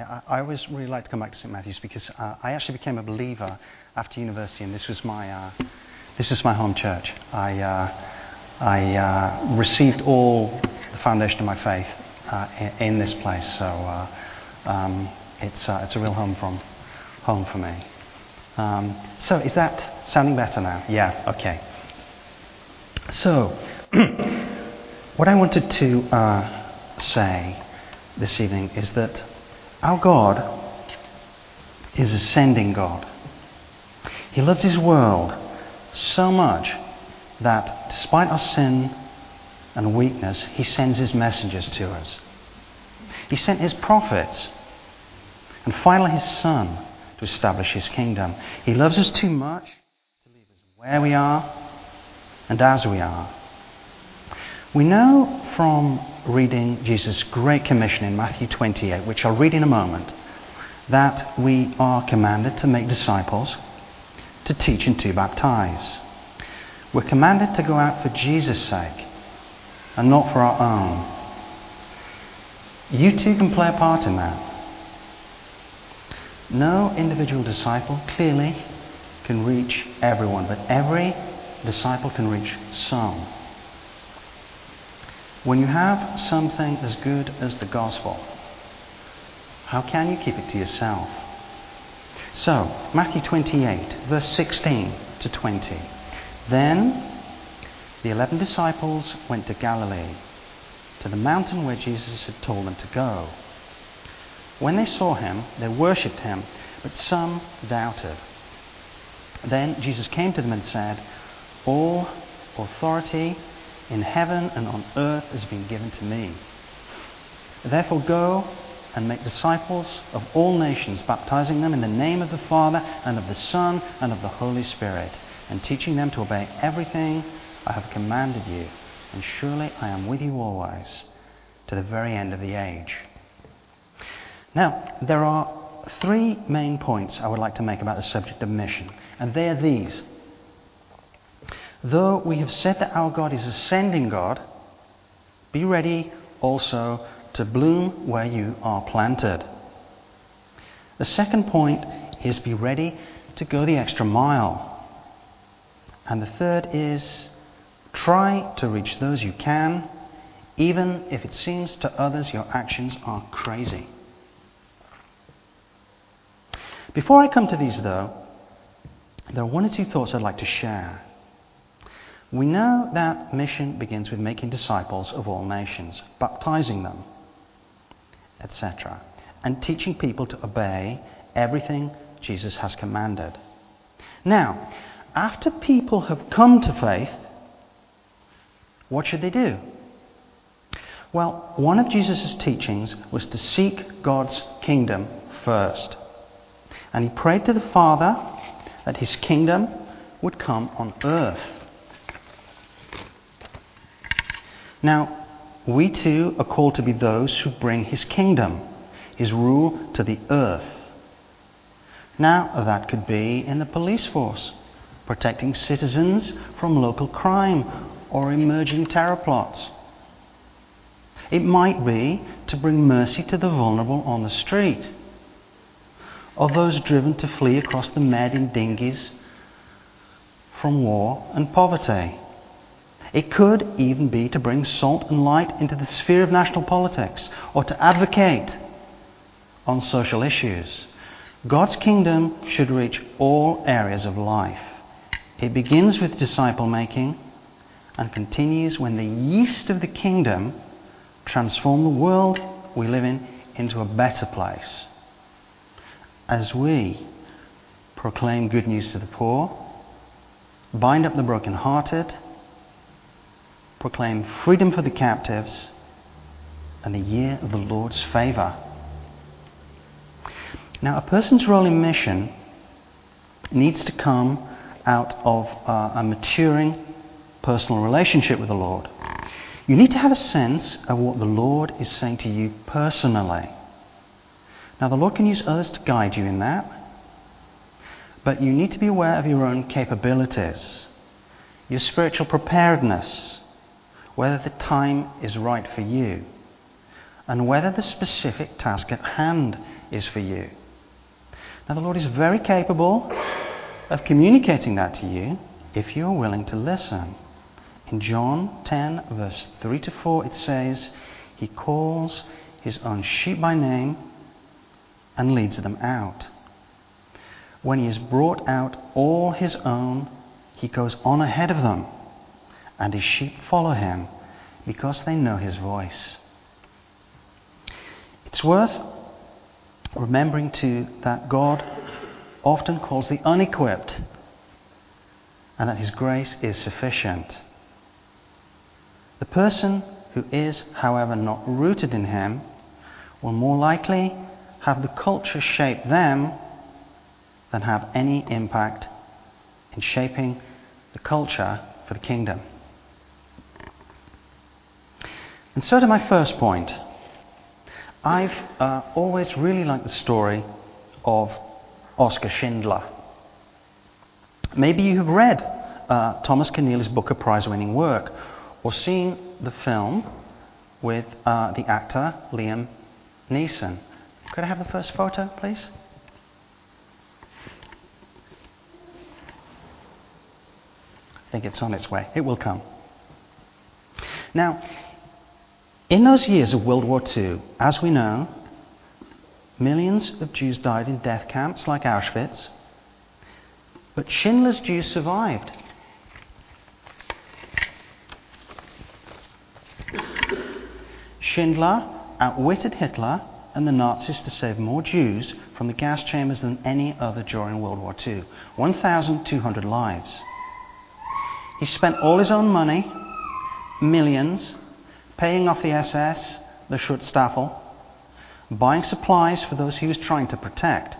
I, always really like to come back to St Matthew's because uh, I actually became a believer after university, and this was my uh, this is my home church. I uh, I uh, received all the foundation of my faith uh, in, in, this place, so uh, um, it's it's a real home from home for me. Um, so is that sounding better now? Yeah. Okay. So what I wanted to say this evening is that our God is ascending God. He loves His world so much that despite our sin and weakness, He sends His messengers to us. He sent His prophets and finally His Son to establish His kingdom. He loves us too much to leave us where we are and as we are. We know from reading Jesus' Great Commission in Matthew 28, which I'll read in a moment, that we are commanded to make disciples, to teach, and to baptize. We're commanded to go out for Jesus' sake and not for our own. You too can play a part in that. No individual disciple clearly can reach everyone, but every disciple can reach some. When you have something as good as the gospel, how can you keep it to yourself? So, Matthew 28, verse 16 to 20. Then the eleven disciples went to Galilee, to the mountain where Jesus had told them to go. When they saw him, they worshipped him, but some doubted. Then Jesus came to them and said, All authority in heaven and on earth has been given to me. Therefore, go and make disciples of all nations, baptizing them in the name of the Father and of the Son and of the Holy Spirit, and teaching them to obey everything I have commanded you. And surely I am with you always to the very end of the age. Now, there are three main points I would like to make about the subject of mission, and they are these. Though we have said that our God is ascending God, be ready also to bloom where you are planted. The second point is be ready to go the extra mile. And the third is try to reach those you can, even if it seems to others your actions are crazy. Before I come to these, though, there are one or two thoughts I'd like to share. We know that mission begins with making disciples of all nations, baptizing them, etc., and teaching people to obey everything Jesus has commanded. Now, after people have come to faith, what should they do? Well, one of Jesus' teachings was to seek God's kingdom first. And he prayed to the Father that his kingdom would come on earth Now, we too are called to be those who bring his kingdom, his rule to the earth. Now, that could be in the police force, protecting citizens from local crime or emerging terror plots. It might be to bring mercy to the vulnerable on the street, or those driven to flee across the Med in dinghies from war and poverty. It could even be to bring salt and light into the sphere of national politics or to advocate on social issues. God's kingdom should reach all areas of life. It begins with disciple making and continues when the yeast of the kingdom transform the world we live in into a better place. As we proclaim good news to the poor, bind up the brokenhearted, proclaim freedom for the captives and the year of the Lord's favour. Now, a person's role in mission needs to come out of uh, a maturing personal relationship with the Lord. You need to have a sense of what the Lord is saying to you personally. Now, the Lord can use others to guide you in that, but you need to be aware of your own capabilities, your spiritual preparedness, whether the time is right for you, and whether the specific task at hand is for you. Now, the Lord is very capable of communicating that to you if you are willing to listen. In John 10, verse 3 to 4, it says, He calls His own sheep by name and leads them out. When He has brought out all His own, He goes on ahead of them, and His sheep follow Him because they know His voice. It's worth remembering too that God often calls the unequipped and that His grace is sufficient. The person who is, however, not rooted in Him will more likely have the culture shape them than have any impact in shaping the culture for the kingdom. And so to my first point. I've uh, always really liked the story of Oskar Schindler. Maybe you have read uh, Thomas Keneally's book, Booker Prize winning work or seen the film with uh, the actor Liam Neeson. Could I have the first photo, please? I think it's on its way. It will come. Now, in those years of World War II, as we know, millions of Jews died in death camps like Auschwitz, but Schindler's Jews survived. Schindler outwitted Hitler and the Nazis to save more Jews from the gas chambers than any other during World War II 1,200 lives. He spent all his own money, millions, paying off the SS, the Schutzstaffel, buying supplies for those he was trying to protect.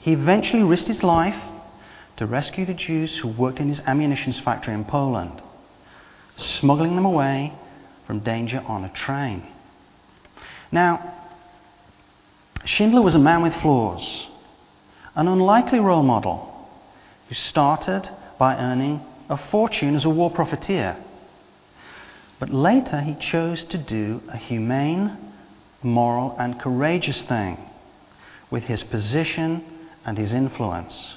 He eventually risked his life to rescue the Jews who worked in his ammunition factory in Poland, smuggling them away from danger on a train. Now, Schindler was a man with flaws, an unlikely role model who started by earning a fortune as a war profiteer but later he chose to do a humane, moral, and courageous thing with his position and his influence.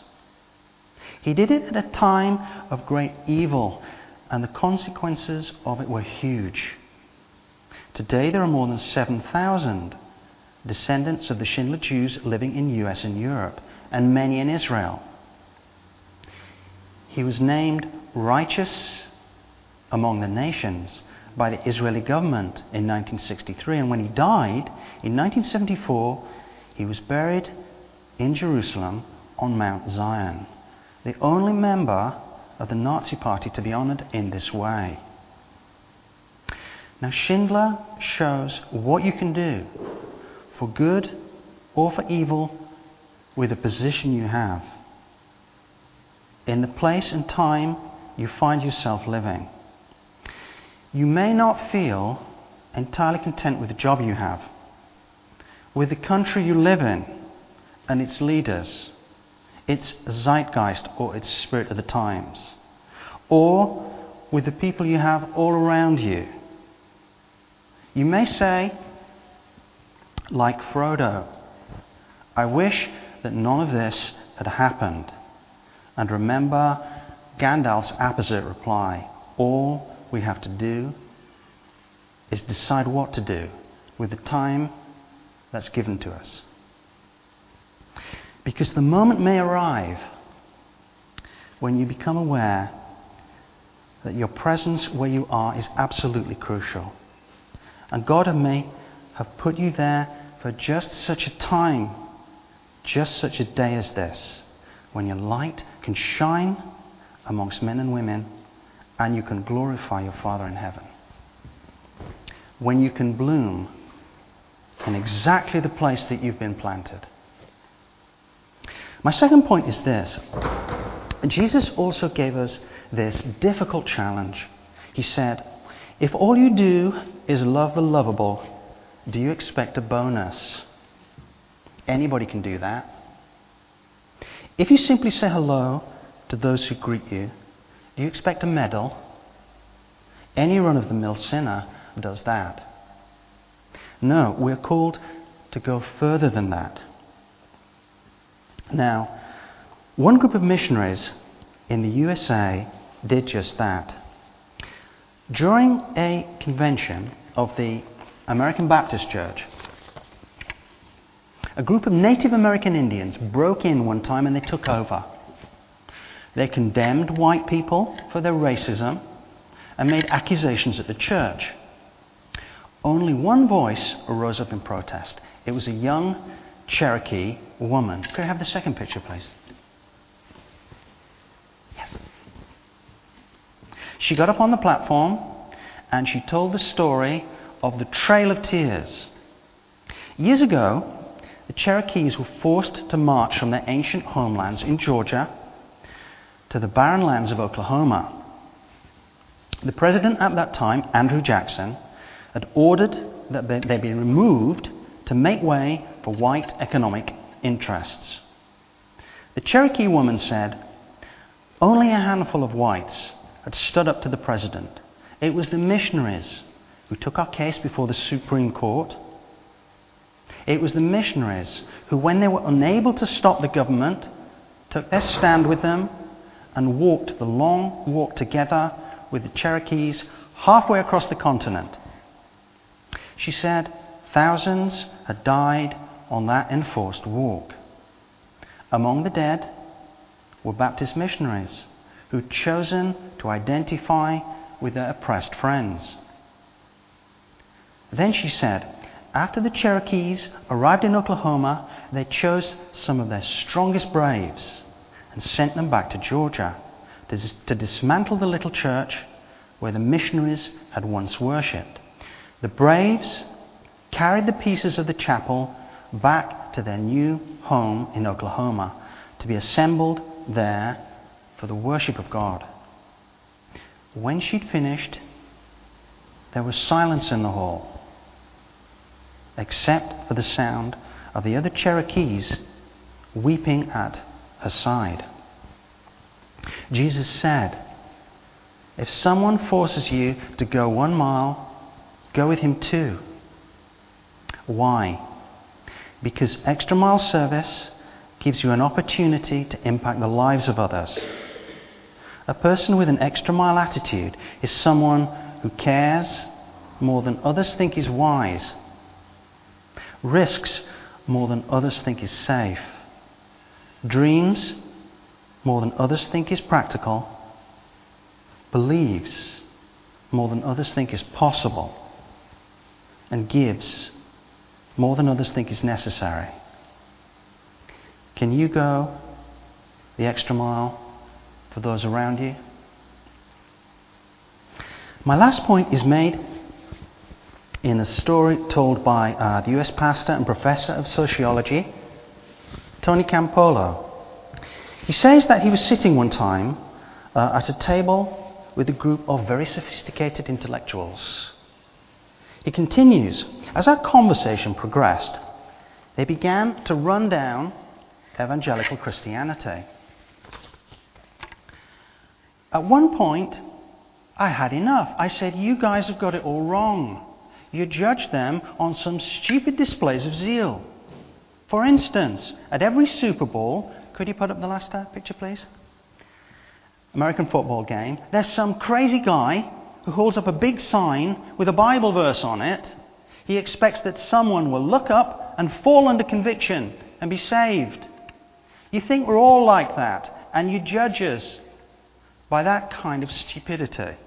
He did it at a time of great evil, and the consequences of it were huge. Today there are more than 7,000 descendants of the Schindler Jews living in US and Europe, and many in Israel. He was named righteous among the nations by the Israeli government in 1963. And when he died in 1974, he was buried in Jerusalem on Mount Zion, the only member of the Nazi Party to be honored in this way. Now, Schindler shows what you can do for good or for evil with the position you have in the place and time you find yourself living. You may not feel entirely content with the job you have, with the country you live in and its leaders, its zeitgeist or its spirit of the times, or with the people you have all around you. You may say, like Frodo, I wish that none of this had happened. And remember Gandalf's apposite reply all we have to do is decide what to do with the time that's given to us. Because the moment may arrive when you become aware that your presence where you are is absolutely crucial. And God and may have put you there for just such a time, just such a day as this, when your light can shine amongst men and women and you can glorify your Father in heaven. When you can bloom in exactly the place that you've been planted. My second point is this Jesus also gave us this difficult challenge. He said, If all you do is love the lovable, do you expect a bonus? Anybody can do that. If you simply say hello to those who greet you, do you expect a medal? Any run of the mill sinner does that. No, we're called to go further than that. Now, one group of missionaries in the USA did just that. During a convention of the American Baptist Church, a group of Native American Indians broke in one time and they took over. They condemned white people for their racism and made accusations at the church. Only one voice arose up in protest. It was a young Cherokee woman. Could I have the second picture, please? Yes. She got up on the platform and she told the story of the Trail of Tears. Years ago, the Cherokees were forced to march from their ancient homelands in Georgia to the barren lands of Oklahoma. The president at that time, Andrew Jackson, had ordered that they be removed to make way for white economic interests. The Cherokee woman said, Only a handful of whites had stood up to the president. It was the missionaries who took our case before the Supreme Court. It was the missionaries who, when they were unable to stop the government, took their stand with them and walked the long walk together with the Cherokees halfway across the continent. She said thousands had died on that enforced walk. Among the dead were Baptist missionaries who'd chosen to identify with their oppressed friends. Then she said, after the Cherokees arrived in Oklahoma, they chose some of their strongest braves and sent them back to Georgia to, dismantle the little church where the missionaries had once worshipped. The braves carried the pieces of the chapel back to their new home in Oklahoma to be assembled there for the worship of God. When she'd finished, there was silence in the hall, except for the sound of the other Cherokees weeping at her side. Jesus said, If someone forces you to go one mile, go with him two. Why? Because extra mile service gives you an opportunity to impact the lives of others. A person with an extra mile attitude is someone who cares more than others think is wise, risks more than others think is safe, dreams more than others think is practical, believes more than others think is possible, and gives more than others think is necessary. Can you go the extra mile for those around you? My last point is made in a story told by uh, the US pastor and professor of sociology, Tony Campolo. He says that he was sitting one time uh, at a table with a group of very sophisticated intellectuals. He continues As our conversation progressed, they began to run down evangelical Christianity. At one point, I had enough. I said, You guys have got it all wrong. You judge them on some stupid displays of zeal. For instance, at every Super Bowl, could you put up the last picture, please? American football game, there's some crazy guy who holds up a big sign with a Bible verse on it. He expects that someone will look up and fall under conviction and be saved. You think we're all like that, and you judge us by that kind of stupidity.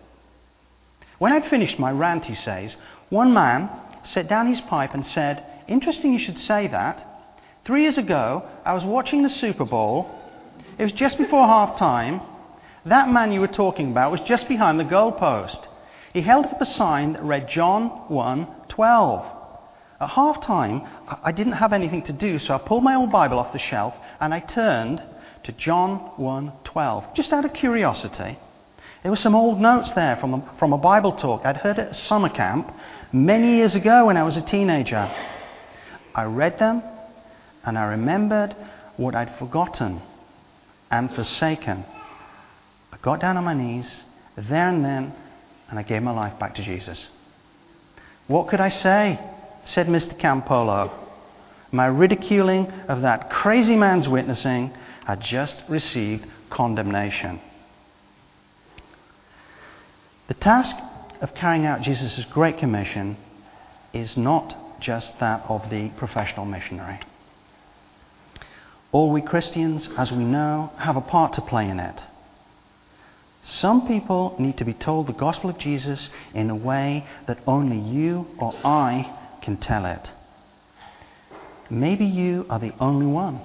When I'd finished my rant, he says, one man set down his pipe and said, Interesting you should say that. Three years ago, I was watching the Super Bowl. It was just before half time. That man you were talking about was just behind the goalpost. He held up a sign that read John 1:12. At half time, I didn't have anything to do, so I pulled my old Bible off the shelf and I turned to John 1:12, just out of curiosity. There were some old notes there from a, from a Bible talk I'd heard at summer camp many years ago when I was a teenager. I read them and I remembered what I'd forgotten and forsaken. I got down on my knees there and then and I gave my life back to Jesus. What could I say? said Mr. Campolo. My ridiculing of that crazy man's witnessing had just received condemnation. The task of carrying out Jesus' Great Commission is not just that of the professional missionary. All we Christians, as we know, have a part to play in it. Some people need to be told the gospel of Jesus in a way that only you or I can tell it. Maybe you are the only one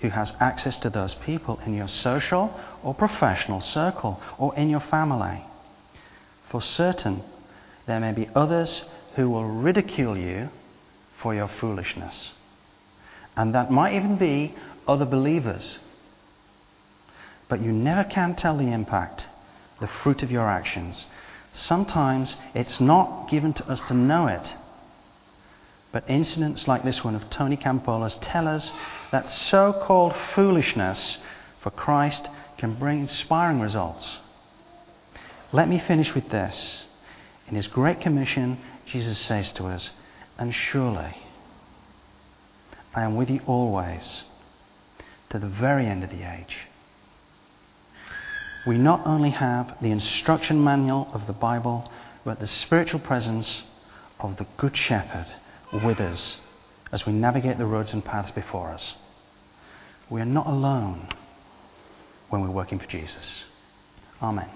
who has access to those people in your social or professional circle or in your family. For certain, there may be others who will ridicule you for your foolishness. And that might even be other believers. But you never can tell the impact, the fruit of your actions. Sometimes it's not given to us to know it. But incidents like this one of Tony Campolo's tell us that so called foolishness for Christ can bring inspiring results. Let me finish with this. In his Great Commission, Jesus says to us, And surely I am with you always to the very end of the age. We not only have the instruction manual of the Bible, but the spiritual presence of the Good Shepherd with us as we navigate the roads and paths before us. We are not alone when we're working for Jesus. Amen.